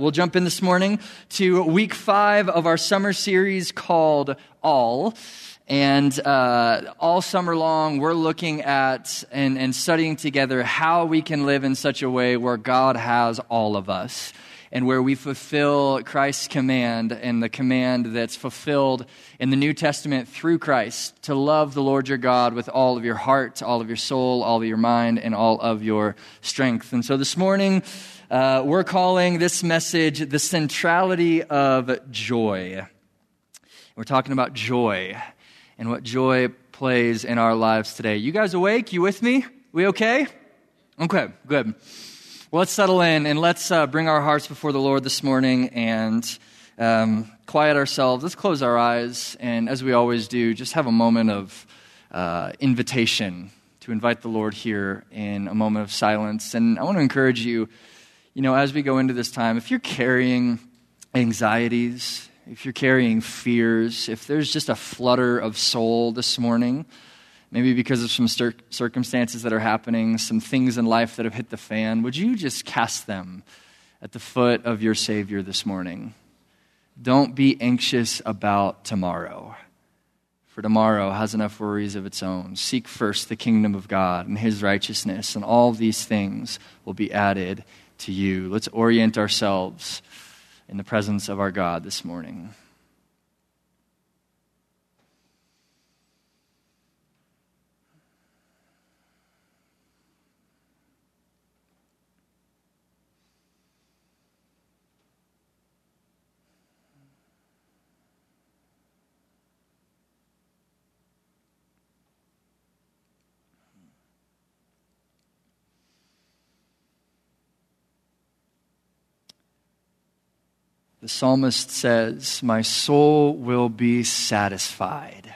we'll jump in this morning to week five of our summer series called All. And uh, all summer long, we're looking at and, and studying together how we can live in such a way where God has all of us and where we fulfill Christ's command and the command that's fulfilled in the New Testament through Christ to love the Lord your God with all of your heart, all of your soul, all of your mind, and all of your strength. And so this morning, uh, we're calling this message the centrality of joy. We're talking about joy and what joy plays in our lives today. You guys awake? You with me? We okay? Okay, good. Well, let's settle in and let's uh, bring our hearts before the Lord this morning and um, quiet ourselves. Let's close our eyes and, as we always do, just have a moment of uh, invitation to invite the Lord here in a moment of silence. And I want to encourage you, you know, as we go into this time, if you're carrying anxieties, if you're carrying fears, if there's just a flutter of soul this morning, maybe because of some cir- circumstances that are happening, some things in life that have hit the fan, would you just cast them at the foot of your Savior this morning? Don't be anxious about tomorrow, for tomorrow has enough worries of its own. Seek first the kingdom of God and His righteousness, and all these things will be added to you. Let's orient ourselves in the presence of our God this morning. Psalmist says, My soul will be satisfied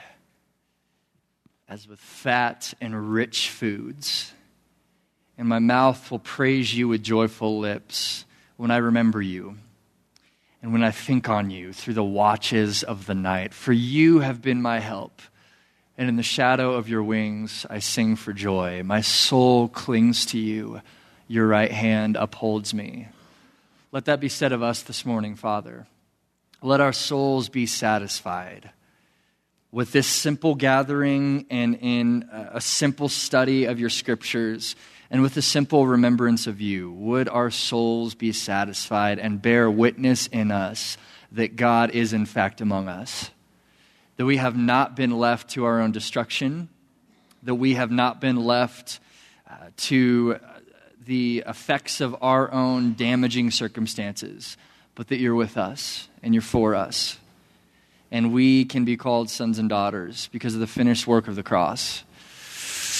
as with fat and rich foods, and my mouth will praise you with joyful lips when I remember you and when I think on you through the watches of the night. For you have been my help, and in the shadow of your wings I sing for joy. My soul clings to you, your right hand upholds me. Let that be said of us this morning, Father. Let our souls be satisfied with this simple gathering and in a simple study of your scriptures and with a simple remembrance of you. Would our souls be satisfied and bear witness in us that God is in fact among us? That we have not been left to our own destruction, that we have not been left uh, to the effects of our own damaging circumstances, but that you're with us and you're for us. And we can be called sons and daughters because of the finished work of the cross.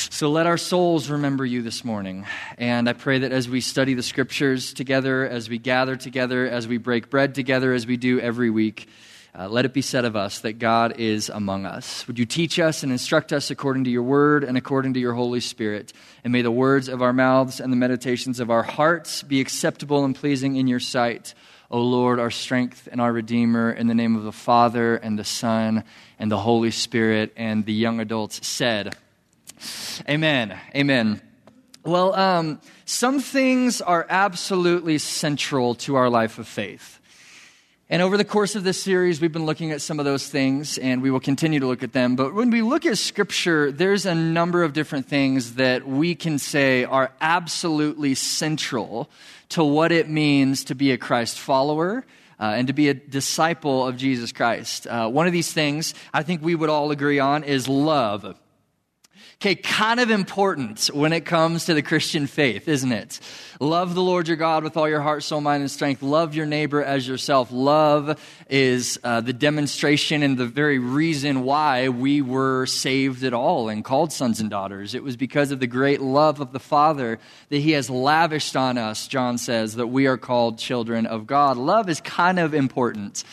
So let our souls remember you this morning. And I pray that as we study the scriptures together, as we gather together, as we break bread together, as we do every week, uh, let it be said of us that God is among us. Would you teach us and instruct us according to your word and according to your Holy Spirit? And may the words of our mouths and the meditations of our hearts be acceptable and pleasing in your sight. O Lord, our strength and our Redeemer, in the name of the Father and the Son and the Holy Spirit. And the young adults said, Amen. Amen. Well, um, some things are absolutely central to our life of faith. And over the course of this series, we've been looking at some of those things, and we will continue to look at them. But when we look at Scripture, there's a number of different things that we can say are absolutely central to what it means to be a Christ follower. Uh, and to be a disciple of Jesus Christ. Uh, one of these things I think we would all agree on is love. Okay, kind of important when it comes to the Christian faith, isn't it? Love the Lord your God with all your heart, soul, mind, and strength. Love your neighbor as yourself. Love is uh, the demonstration and the very reason why we were saved at all and called sons and daughters. It was because of the great love of the Father that He has lavished on us, John says, that we are called children of God. Love is kind of important.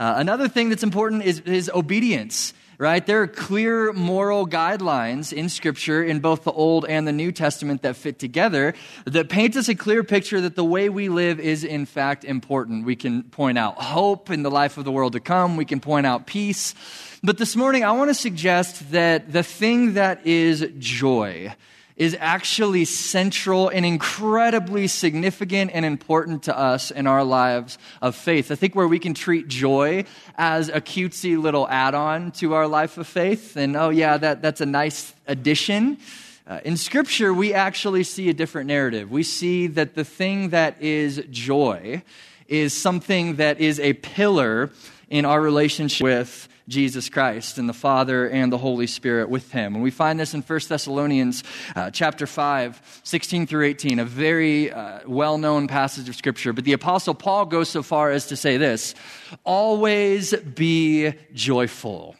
Uh, another thing that's important is, is obedience right? There are clear moral guidelines in Scripture, in both the Old and the New Testament, that fit together that paint us a clear picture that the way we live is, in fact, important. We can point out hope in the life of the world to come, we can point out peace. But this morning, I want to suggest that the thing that is joy, is actually central and incredibly significant and important to us in our lives of faith. I think where we can treat joy as a cutesy little add on to our life of faith, and oh, yeah, that, that's a nice addition. Uh, in Scripture, we actually see a different narrative. We see that the thing that is joy is something that is a pillar in our relationship with Jesus Christ and the Father and the Holy Spirit with him. And we find this in 1 Thessalonians uh, chapter 5, 16 through 18, a very uh, well known passage of Scripture. But the Apostle Paul goes so far as to say this Always be joyful,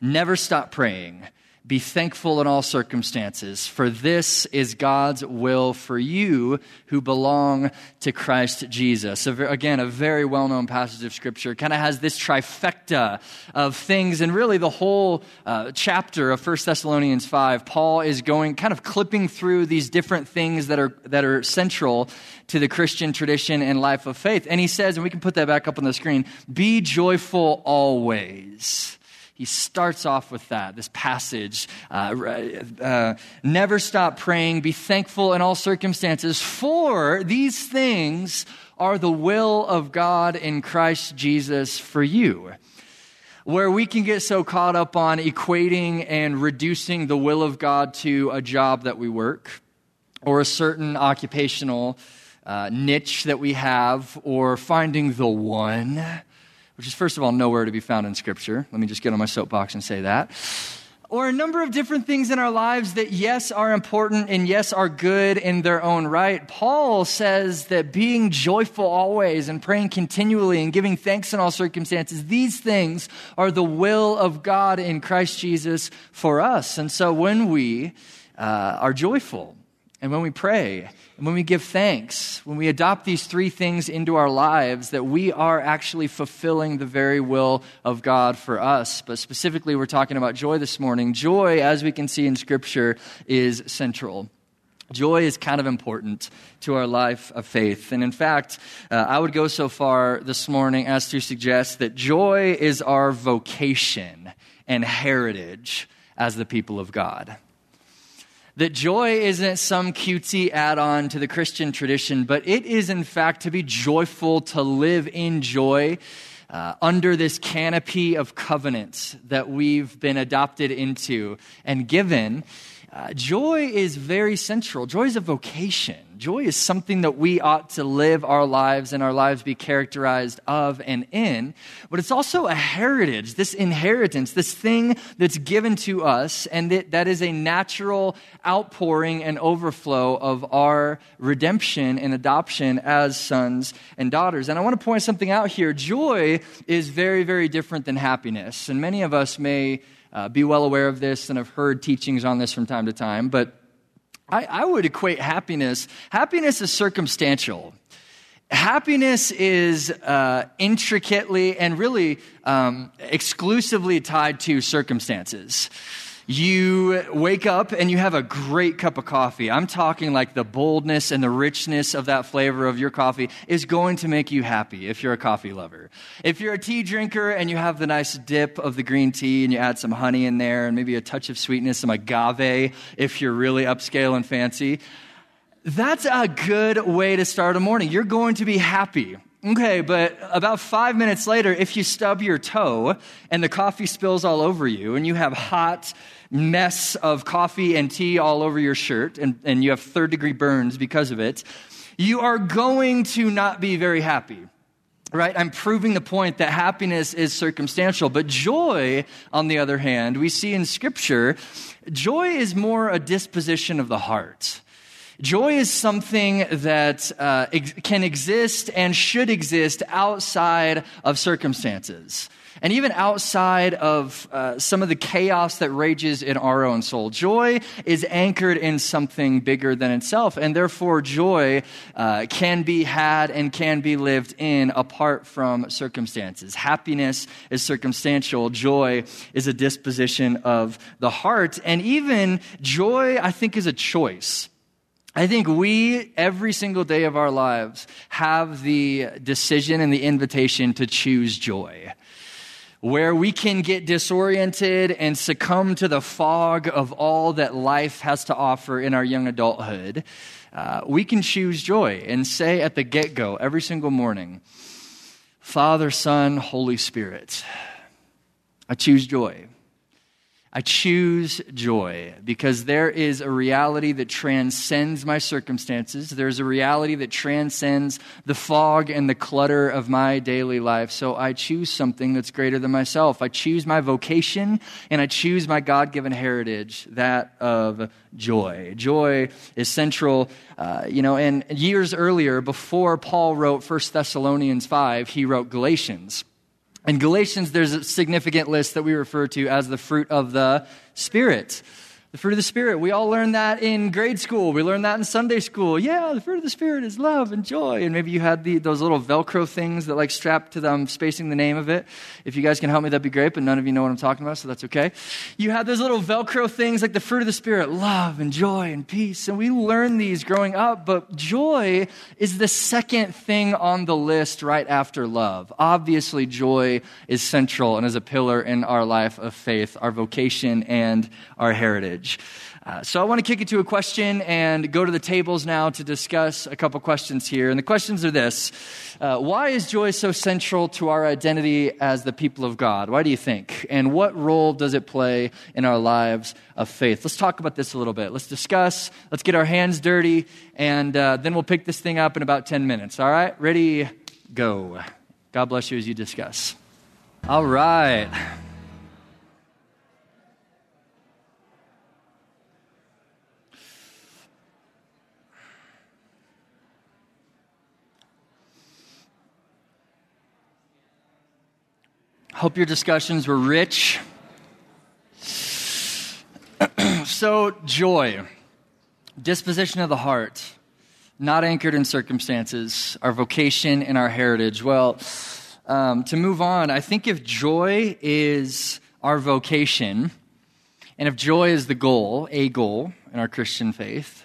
never stop praying. Be thankful in all circumstances, for this is God's will for you who belong to Christ Jesus. So again, a very well known passage of Scripture. Kind of has this trifecta of things, and really the whole uh, chapter of 1 Thessalonians 5, Paul is going, kind of clipping through these different things that are, that are central to the Christian tradition and life of faith. And he says, and we can put that back up on the screen be joyful always he starts off with that, this passage. Uh, uh, Never stop praying, be thankful in all circumstances, for these things are the will of God in Christ Jesus for you. Where we can get so caught up on equating and reducing the will of God to a job that we work or a certain occupational uh, niche that we have or finding the one which is, first of all, nowhere to be found in Scripture. Let me just get on my soapbox and say that. Or a number of different things in our lives that, yes, are important and, yes, are good in their own right. Paul says that being joyful always and praying continually and giving thanks in all circumstances, these things are the will of God in Christ Jesus for us. And so when we uh, are joyful and when we pray and when we give thanks, when we adopt these three things into our lives, that we are actually fulfilling the very will of God for us. But specifically, we're talking about joy this morning. Joy, as we can see in Scripture, is central. Joy is kind of important to our life of faith. And in fact, uh, I would go so far this morning as to suggest that joy is our vocation and heritage as the people of God that joy isn't some cutesy add on to the Christian tradition, but it is, in fact, to be joyful, to live in joy. Uh, under this canopy of covenants that we've been adopted into and given, uh, joy is very central. Joy is a vocation. Joy is something that we ought to live our lives and our lives be characterized of and in. But it's also a heritage, this inheritance, this thing that's given to us, and that, that is a natural outpouring and overflow of our redemption and adoption as sons and daughters. And I want to point something out here. Joy is very, very different than happiness. And many of us may uh, be well aware of this and have heard teachings on this from time to time. But I, I would equate happiness. Happiness is circumstantial. Happiness is uh, intricately and really um, exclusively tied to circumstances. You wake up and you have a great cup of coffee. I'm talking like the boldness and the richness of that flavor of your coffee is going to make you happy if you're a coffee lover. If you're a tea drinker and you have the nice dip of the green tea and you add some honey in there and maybe a touch of sweetness, some agave if you're really upscale and fancy, that's a good way to start a morning. You're going to be happy. Okay, but about five minutes later, if you stub your toe and the coffee spills all over you and you have hot mess of coffee and tea all over your shirt and, and you have third degree burns because of it, you are going to not be very happy. Right? I'm proving the point that happiness is circumstantial. But joy, on the other hand, we see in Scripture, joy is more a disposition of the heart. Joy is something that uh, ex- can exist and should exist outside of circumstances. And even outside of uh, some of the chaos that rages in our own soul, joy is anchored in something bigger than itself. And therefore, joy uh, can be had and can be lived in apart from circumstances. Happiness is circumstantial, joy is a disposition of the heart. And even joy, I think, is a choice. I think we, every single day of our lives, have the decision and the invitation to choose joy. where we can get disoriented and succumb to the fog of all that life has to offer in our young adulthood, uh, we can choose joy and say at the get go every single morning, Father, Son, Holy Spirit, I choose joy. I choose joy because there is a reality that transcends my circumstances. There's a reality that transcends the fog and the clutter of my daily life. So I choose something that's greater than myself. I choose my vocation and I choose my God given heritage, that of joy. Joy is central, uh, you know, and years earlier, before Paul wrote 1 Thessalonians 5, he wrote Galatians. In Galatians, there's a significant list that we refer to as the fruit of the Spirit. The fruit of the Spirit. We all learned that in grade school. We learned that in Sunday school. Yeah, the fruit of the Spirit is love and joy. And maybe you had the, those little Velcro things that like strapped to them, spacing the name of it. If you guys can help me, that'd be great, but none of you know what I'm talking about, so that's okay. You had those little Velcro things like the fruit of the Spirit, love and joy and peace. And we learned these growing up, but joy is the second thing on the list right after love. Obviously, joy is central and is a pillar in our life of faith, our vocation, and our heritage. Uh, so I want to kick it to a question and go to the tables now to discuss a couple questions here. And the questions are this uh, Why is joy so central to our identity as the people of God? Why do you think? And what role does it play in our lives of faith? Let's talk about this a little bit. Let's discuss. Let's get our hands dirty. And uh, then we'll pick this thing up in about 10 minutes. All right? Ready? Go. God bless you as you discuss. All right. Hope your discussions were rich. so, joy, disposition of the heart, not anchored in circumstances, our vocation and our heritage. Well, um, to move on, I think if joy is our vocation, and if joy is the goal, a goal in our Christian faith,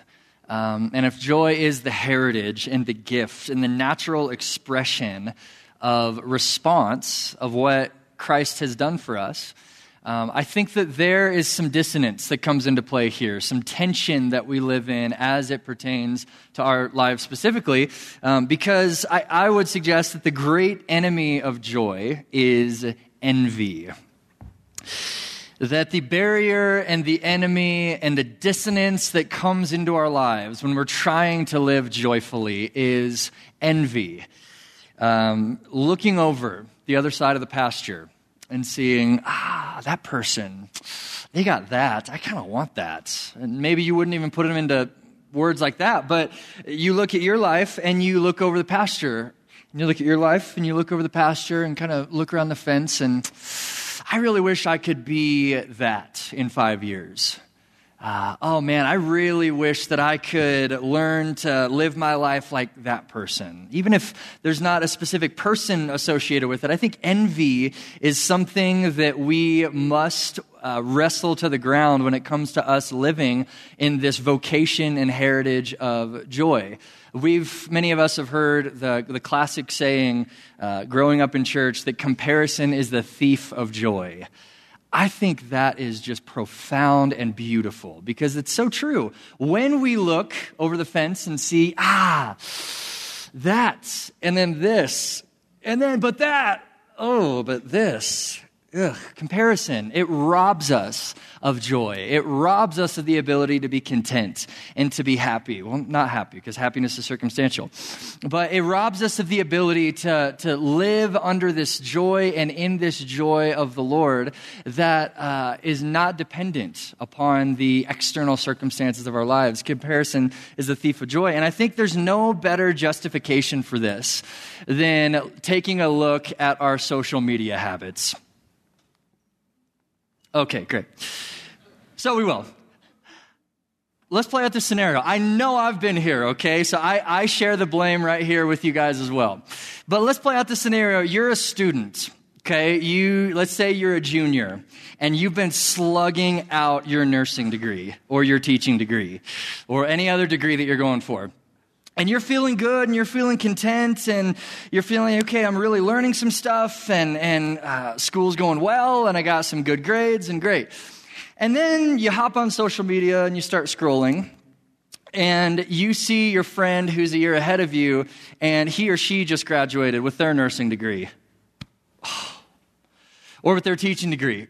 um, and if joy is the heritage and the gift and the natural expression of response of what Christ has done for us, um, I think that there is some dissonance that comes into play here, some tension that we live in as it pertains to our lives specifically, um, because I, I would suggest that the great enemy of joy is envy that the barrier and the enemy and the dissonance that comes into our lives when we're trying to live joyfully is envy. Um, looking over the other side of the pasture and seeing, ah, that person, they got that. I kind of want that. And maybe you wouldn't even put them into words like that, but you look at your life and you look over the pasture. And you look at your life and you look over the pasture and kind of look around the fence and I really wish I could be that in five years uh, oh man, I really wish that I could learn to live my life like that person. Even if there's not a specific person associated with it, I think envy is something that we must uh, wrestle to the ground when it comes to us living in this vocation and heritage of joy. We've, many of us have heard the, the classic saying uh, growing up in church that comparison is the thief of joy. I think that is just profound and beautiful because it's so true. When we look over the fence and see, ah, that, and then this, and then, but that, oh, but this, ugh, comparison, it robs us of joy. It robs us of the ability to be content and to be happy. Well, not happy, because happiness is circumstantial. But it robs us of the ability to, to live under this joy and in this joy of the Lord that uh, is not dependent upon the external circumstances of our lives. Comparison is the thief of joy. And I think there's no better justification for this than taking a look at our social media habits. Okay, great. So we will. Let's play out this scenario. I know I've been here, okay? So I, I share the blame right here with you guys as well. But let's play out the scenario. You're a student, okay? You, let's say you're a junior and you've been slugging out your nursing degree or your teaching degree or any other degree that you're going for. And you're feeling good and you're feeling content and you're feeling okay i'm really learning some stuff and, and uh, school's going well and i got some good grades and great. And then you hop on social media and you start scrolling and you see your friend who's a year ahead of you and he or she just graduated with their nursing degree. Or with their teaching degree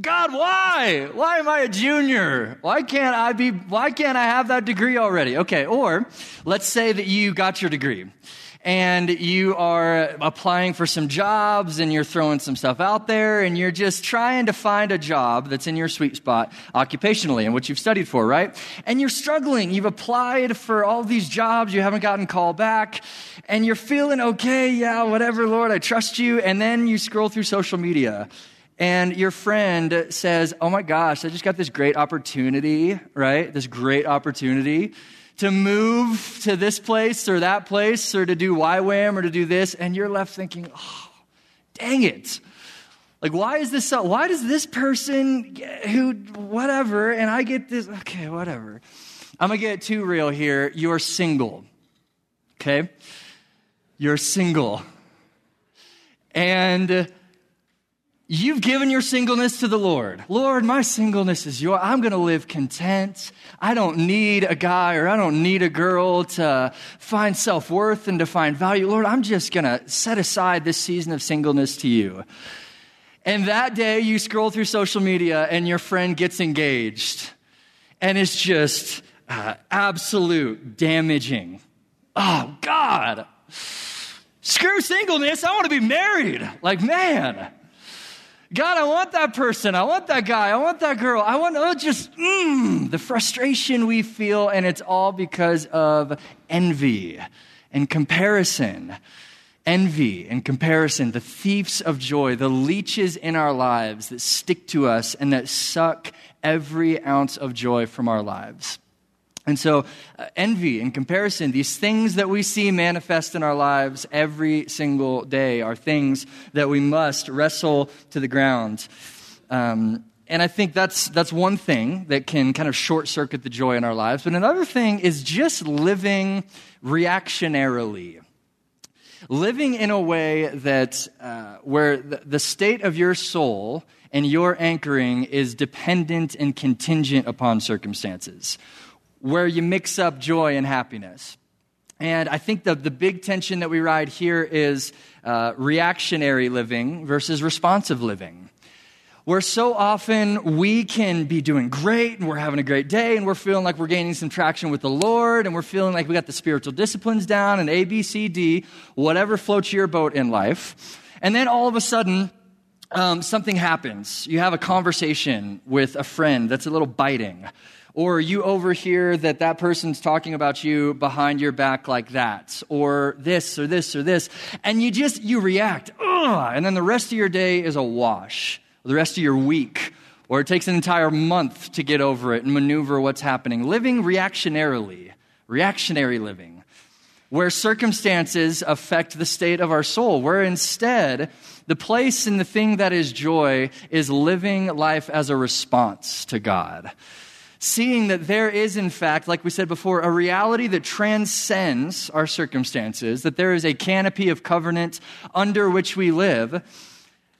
God, why? Why am I a junior? Why can't I be, why can't I have that degree already? Okay, or let's say that you got your degree and you are applying for some jobs and you're throwing some stuff out there and you're just trying to find a job that's in your sweet spot occupationally and what you've studied for, right? And you're struggling. You've applied for all these jobs. You haven't gotten called back and you're feeling okay. Yeah, whatever, Lord, I trust you. And then you scroll through social media and your friend says, Oh my gosh, I just got this great opportunity, right? This great opportunity to move to this place or that place or to do YWAM or to do this. And you're left thinking, Oh, dang it. Like, why is this so? Why does this person who, whatever, and I get this, okay, whatever. I'm gonna get too real here. You're single, okay? You're single. And You've given your singleness to the Lord. Lord, my singleness is yours. I'm going to live content. I don't need a guy or I don't need a girl to find self worth and to find value. Lord, I'm just going to set aside this season of singleness to you. And that day you scroll through social media and your friend gets engaged and it's just uh, absolute damaging. Oh, God. Screw singleness. I want to be married. Like, man. God, I want that person. I want that guy. I want that girl. I want oh, just mm, the frustration we feel, and it's all because of envy and comparison. Envy and comparison, the thieves of joy, the leeches in our lives that stick to us and that suck every ounce of joy from our lives. And so, uh, envy and comparison, these things that we see manifest in our lives every single day, are things that we must wrestle to the ground. Um, and I think that's, that's one thing that can kind of short circuit the joy in our lives. But another thing is just living reactionarily. Living in a way that, uh, where the, the state of your soul and your anchoring is dependent and contingent upon circumstances where you mix up joy and happiness. And I think the, the big tension that we ride here is uh, reactionary living versus responsive living. Where so often we can be doing great and we're having a great day and we're feeling like we're gaining some traction with the Lord and we're feeling like we got the spiritual disciplines down and A, B, C, D, whatever floats your boat in life. And then all of a sudden, um, something happens. You have a conversation with a friend that's a little biting or you overhear that that person's talking about you behind your back like that, or this, or this, or this, and you just, you react, Ugh! and then the rest of your day is a wash, the rest of your week, or it takes an entire month to get over it and maneuver what's happening. Living reactionarily, reactionary living, where circumstances affect the state of our soul, where instead, the place and the thing that is joy is living life as a response to God seeing that there is, in fact, like we said before, a reality that transcends our circumstances, that there is a canopy of covenant under which we live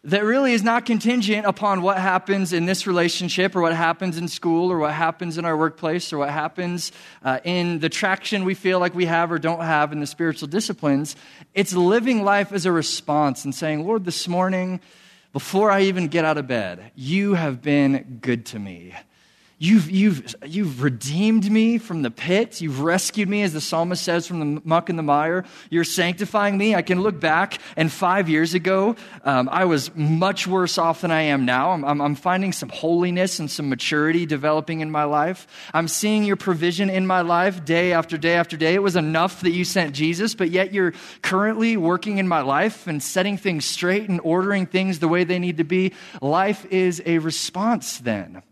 that really is not contingent upon what happens in this relationship or what happens in school or what happens in our workplace or what happens uh, in the traction we feel like we have or don't have in the spiritual disciplines. It's living life as a response and saying, Lord, this morning, before I even get out of bed, you have been good to me. You've, you've, you've redeemed me from the pit. You've rescued me, as the psalmist says, from the muck and the mire. You're sanctifying me. I can look back, and five years ago, um, I was much worse off than I am now. I'm, I'm, I'm finding some holiness and some maturity developing in my life. I'm seeing your provision in my life day after day after day. It was enough that you sent Jesus, but yet you're currently working in my life and setting things straight and ordering things the way they need to be. Life is a response then.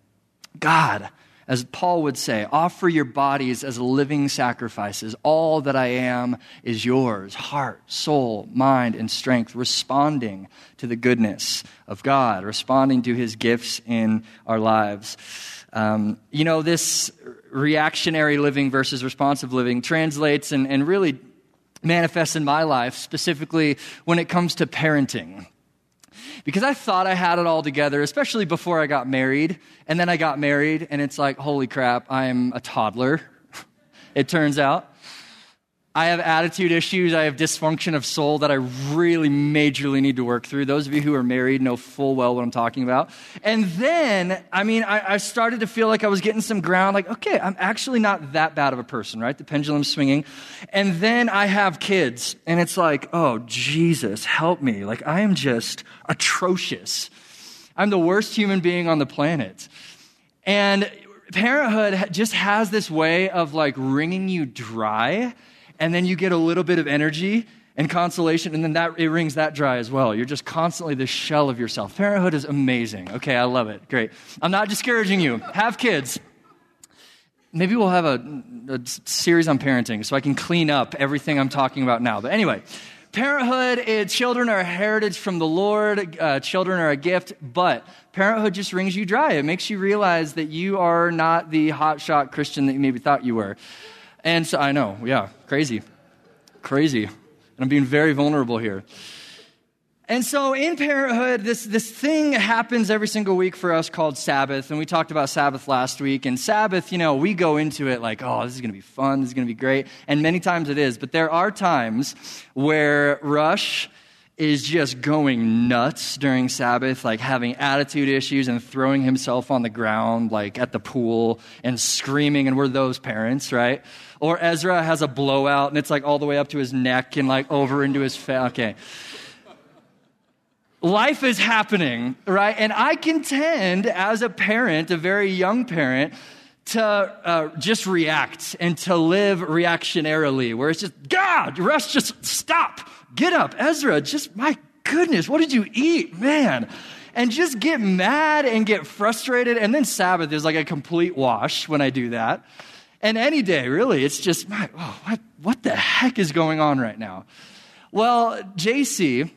God, as Paul would say, offer your bodies as living sacrifices. All that I am is yours heart, soul, mind, and strength, responding to the goodness of God, responding to his gifts in our lives. Um, you know, this reactionary living versus responsive living translates and, and really manifests in my life, specifically when it comes to parenting. Because I thought I had it all together, especially before I got married. And then I got married, and it's like, holy crap, I'm a toddler, it turns out. I have attitude issues. I have dysfunction of soul that I really majorly need to work through. Those of you who are married know full well what I'm talking about. And then, I mean, I, I, started to feel like I was getting some ground, like, okay, I'm actually not that bad of a person, right? The pendulum's swinging. And then I have kids, and it's like, oh, Jesus, help me. Like, I am just atrocious. I'm the worst human being on the planet. And parenthood just has this way of like wringing you dry and then you get a little bit of energy and consolation, and then that it wrings that dry as well. You're just constantly the shell of yourself. Parenthood is amazing. Okay, I love it. Great. I'm not discouraging you. Have kids. Maybe we'll have a, a series on parenting so I can clean up everything I'm talking about now. But anyway, parenthood, it, children are a heritage from the Lord. Uh, children are a gift, but parenthood just wrings you dry. It makes you realize that you are not the hotshot Christian that you maybe thought you were. And so I know, yeah, crazy. Crazy. And I'm being very vulnerable here. And so in parenthood, this, this thing happens every single week for us called Sabbath. And we talked about Sabbath last week. And Sabbath, you know, we go into it like, oh, this is going to be fun. This is going to be great. And many times it is. But there are times where Rush is just going nuts during Sabbath, like having attitude issues and throwing himself on the ground, like at the pool and screaming. And we're those parents, right? Or Ezra has a blowout and it's like all the way up to his neck and like over into his face. Okay. Life is happening, right? And I contend as a parent, a very young parent, to uh, just react and to live reactionarily, where it's just, God, rest, just stop Get up, Ezra, just my goodness, what did you eat? Man. And just get mad and get frustrated. And then Sabbath is like a complete wash when I do that. And any day, really, it's just, my, oh, what, what the heck is going on right now? Well, JC,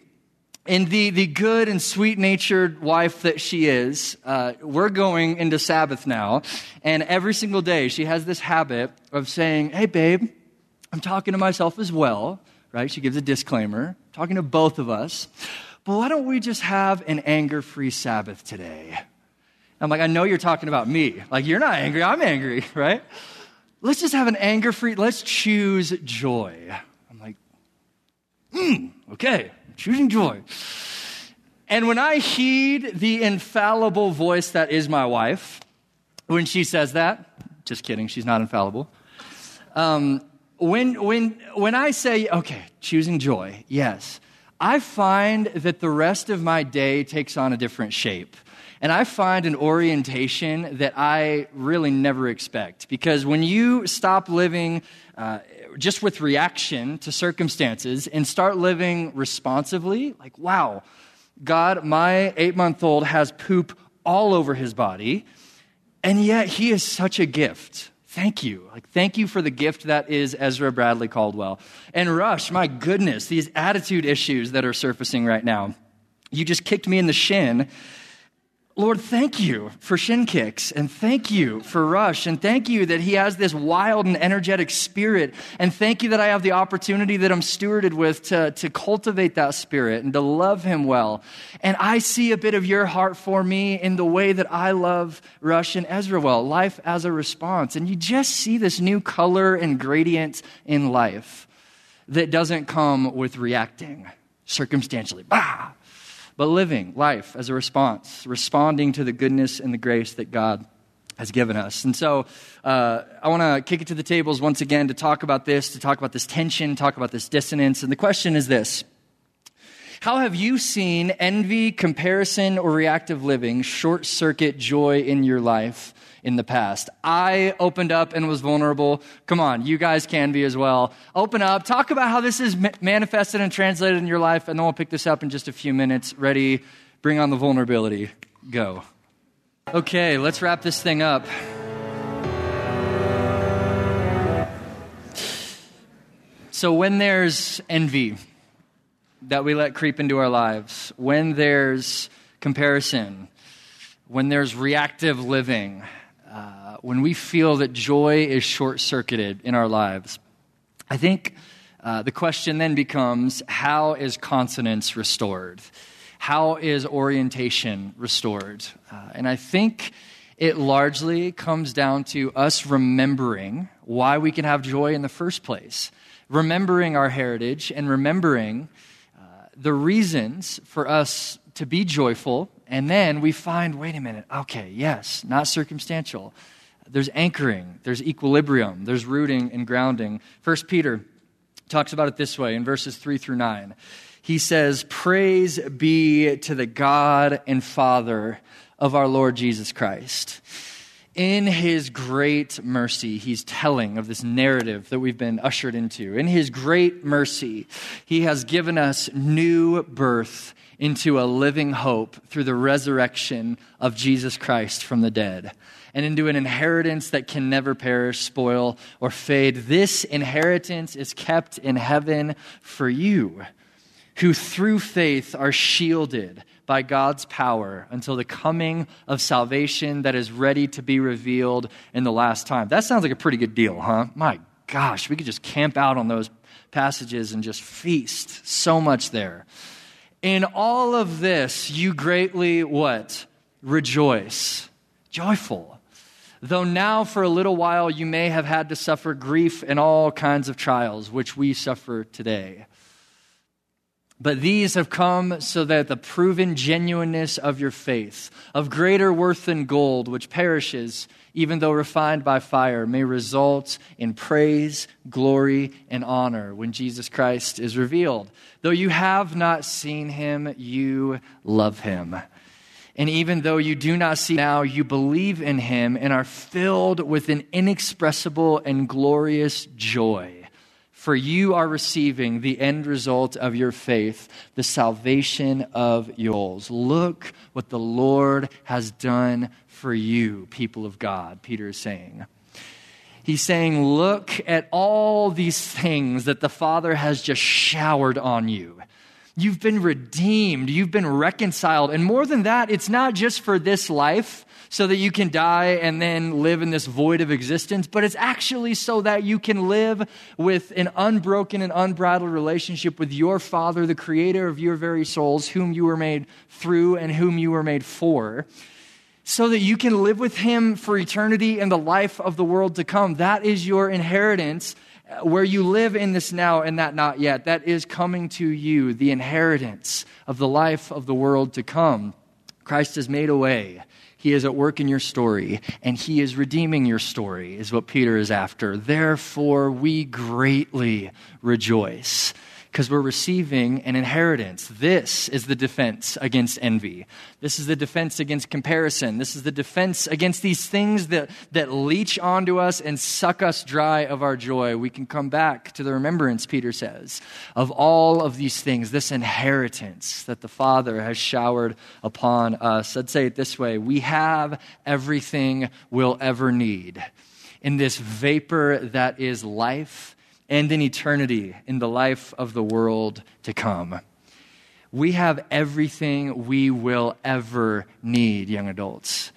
in the, the good and sweet natured wife that she is, uh, we're going into Sabbath now. And every single day, she has this habit of saying, Hey, babe, I'm talking to myself as well right? She gives a disclaimer, talking to both of us. But why don't we just have an anger free Sabbath today? I'm like, I know you're talking about me. Like, you're not angry, I'm angry, right? Let's just have an anger free, let's choose joy. I'm like, hmm, okay, choosing joy. And when I heed the infallible voice that is my wife, when she says that, just kidding, she's not infallible. Um, when, when, when I say, okay, choosing joy, yes, I find that the rest of my day takes on a different shape. And I find an orientation that I really never expect. Because when you stop living uh, just with reaction to circumstances and start living responsively, like, wow, God, my eight month old has poop all over his body, and yet he is such a gift. Thank you. Like, thank you for the gift that is Ezra Bradley Caldwell. And Rush, my goodness, these attitude issues that are surfacing right now. You just kicked me in the shin Lord, thank you for shin kicks and thank you for Rush and thank you that he has this wild and energetic spirit and thank you that I have the opportunity that I'm stewarded with to, to cultivate that spirit and to love him well. And I see a bit of your heart for me in the way that I love Rush and Ezra well, life as a response. And you just see this new color and gradient in life that doesn't come with reacting circumstantially. Bah! But living life as a response, responding to the goodness and the grace that God has given us. And so uh, I want to kick it to the tables once again to talk about this, to talk about this tension, talk about this dissonance. And the question is this How have you seen envy, comparison, or reactive living short circuit joy in your life? in the past. I opened up and was vulnerable. Come on, you guys can be as well. Open up, talk about how this is manifested and translated in your life, and then we'll pick this up in just a few minutes. Ready? Bring on the vulnerability. Go. Okay, let's wrap this thing up. So, when there's envy that we let creep into our lives, when there's comparison, when there's reactive living, uh, when we feel that joy is short circuited in our lives, I think uh, the question then becomes how is consonance restored? How is orientation restored? Uh, and I think it largely comes down to us remembering why we can have joy in the first place, remembering our heritage and remembering uh, the reasons for us to be joyful. And then we find wait a minute, okay, yes, not circumstantial. There's anchoring, there's equilibrium, there's rooting and grounding. First Peter talks about it this way in verses 3 through 9 he says, Praise be to the God and Father of our Lord Jesus Christ. In his great mercy, he's telling of this narrative that we've been ushered into. In his great mercy, he has given us new birth into a living hope through the resurrection of Jesus Christ from the dead and into an inheritance that can never perish, spoil, or fade. This inheritance is kept in heaven for you who through faith are shielded by God's power until the coming of salvation that is ready to be revealed in the last time. That sounds like a pretty good deal, huh? My gosh, we could just camp out on those passages and just feast. So much there. In all of this, you greatly what? Rejoice. Joyful. Though now for a little while you may have had to suffer grief and all kinds of trials, which we suffer today. But these have come so that the proven genuineness of your faith, of greater worth than gold, which perishes, even though refined by fire, may result in praise, glory, and honor when Jesus Christ is revealed. Though you have not seen him, you love him. And even though you do not see now, you believe in him and are filled with an inexpressible and glorious joy for you are receiving the end result of your faith, the salvation of yours. Look what the Lord has done for you, people of God, Peter is saying. He's saying, Look at all these things that the Father has just showered on you. You've been redeemed. You've been reconciled. And more than that, it's not just for this life so that you can die and then live in this void of existence, but it's actually so that you can live with an unbroken and unbridled relationship with your Father, the creator of your very souls, whom you were made through and whom you were made for so that you can live with him for eternity and the life of the world to come. That is your inheritance where you live in this now and that not yet. That is coming to you, the inheritance of the life of the world to come. Christ has made a way he is at work in your story, and He is redeeming your story, is what Peter is after. Therefore, we greatly rejoice because we're receiving an inheritance. This is the defense against envy. This is the defense against comparison. This is the defense against these things that, that leech onto us and suck us dry of our joy. We can come back to the remembrance, Peter says, of all of these things, this inheritance that the Father has showered upon us. I'd say it this way we have everything we'll ever need in this vapor that is life and in eternity in the life of the world to come. We have everything we will ever need, young adults.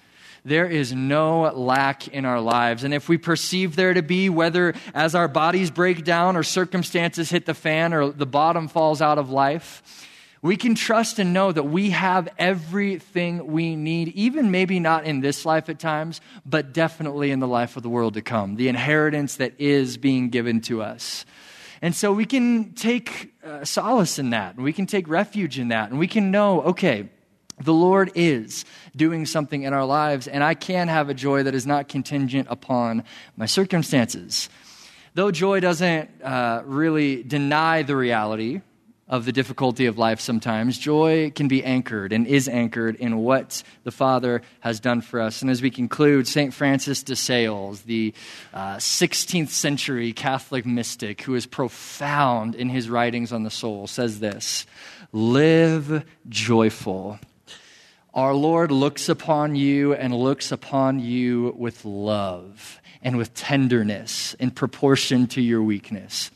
There is no lack in our lives. And if we perceive there to be, whether as our bodies break down or circumstances hit the fan or the bottom falls out of life, we can trust and know that we have everything we need, even maybe not in this life at times, but definitely in the life of the world to come, the inheritance that is being given to us. And so we can take uh, solace in that, and we can take refuge in that, and we can know, okay, the Lord is doing something in our lives, and I can have a joy that is not contingent upon my circumstances. Though joy doesn't uh, really deny the reality of the difficulty of life sometimes, joy can be anchored and is anchored in what the Father has done for us. And as we conclude, St. Francis de Sales, the uh, 16th century Catholic mystic who is profound in his writings on the soul, says this Live joyful. Our Lord looks upon you and looks upon you with love and with tenderness in proportion to your weakness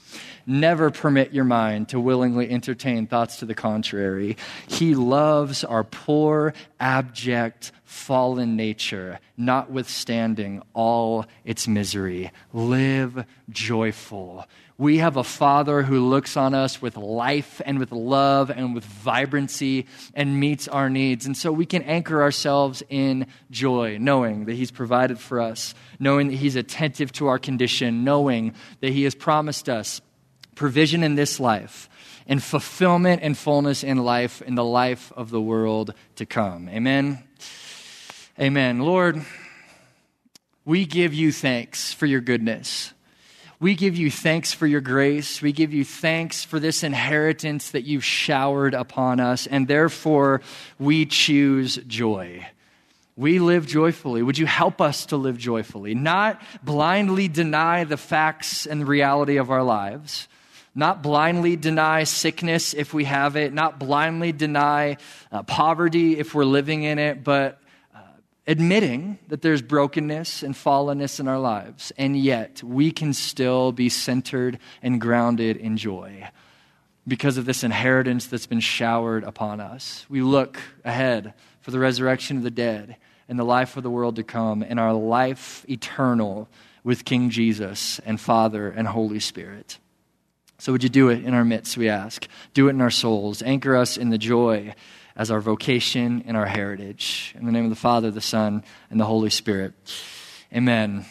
Never permit your mind to willingly entertain thoughts to the contrary. He loves our poor, abject, fallen nature, notwithstanding all its misery. Live joyful. We have a Father who looks on us with life and with love and with vibrancy and meets our needs. And so we can anchor ourselves in joy, knowing that He's provided for us, knowing that He's attentive to our condition, knowing that He has promised us provision in this life and fulfillment and fullness in life in the life of the world to come. Amen. Amen. Lord, we give you thanks for your goodness. We give you thanks for your grace. We give you thanks for this inheritance that you've showered upon us, and therefore we choose joy. We live joyfully. Would you help us to live joyfully? Not blindly deny the facts and reality of our lives, not blindly deny sickness if we have it, not blindly deny uh, poverty if we're living in it, but admitting that there's brokenness and fallenness in our lives, and yet we can still be centered and grounded in joy because of this inheritance that's been showered upon us. We look ahead for the resurrection of the dead and the life of the world to come and our life eternal with King Jesus and Father and Holy Spirit. So, would you do it in our midst, we ask? Do it in our souls. Anchor us in the joy as our vocation and our heritage. In the name of the Father, the Son, and the Holy Spirit. Amen.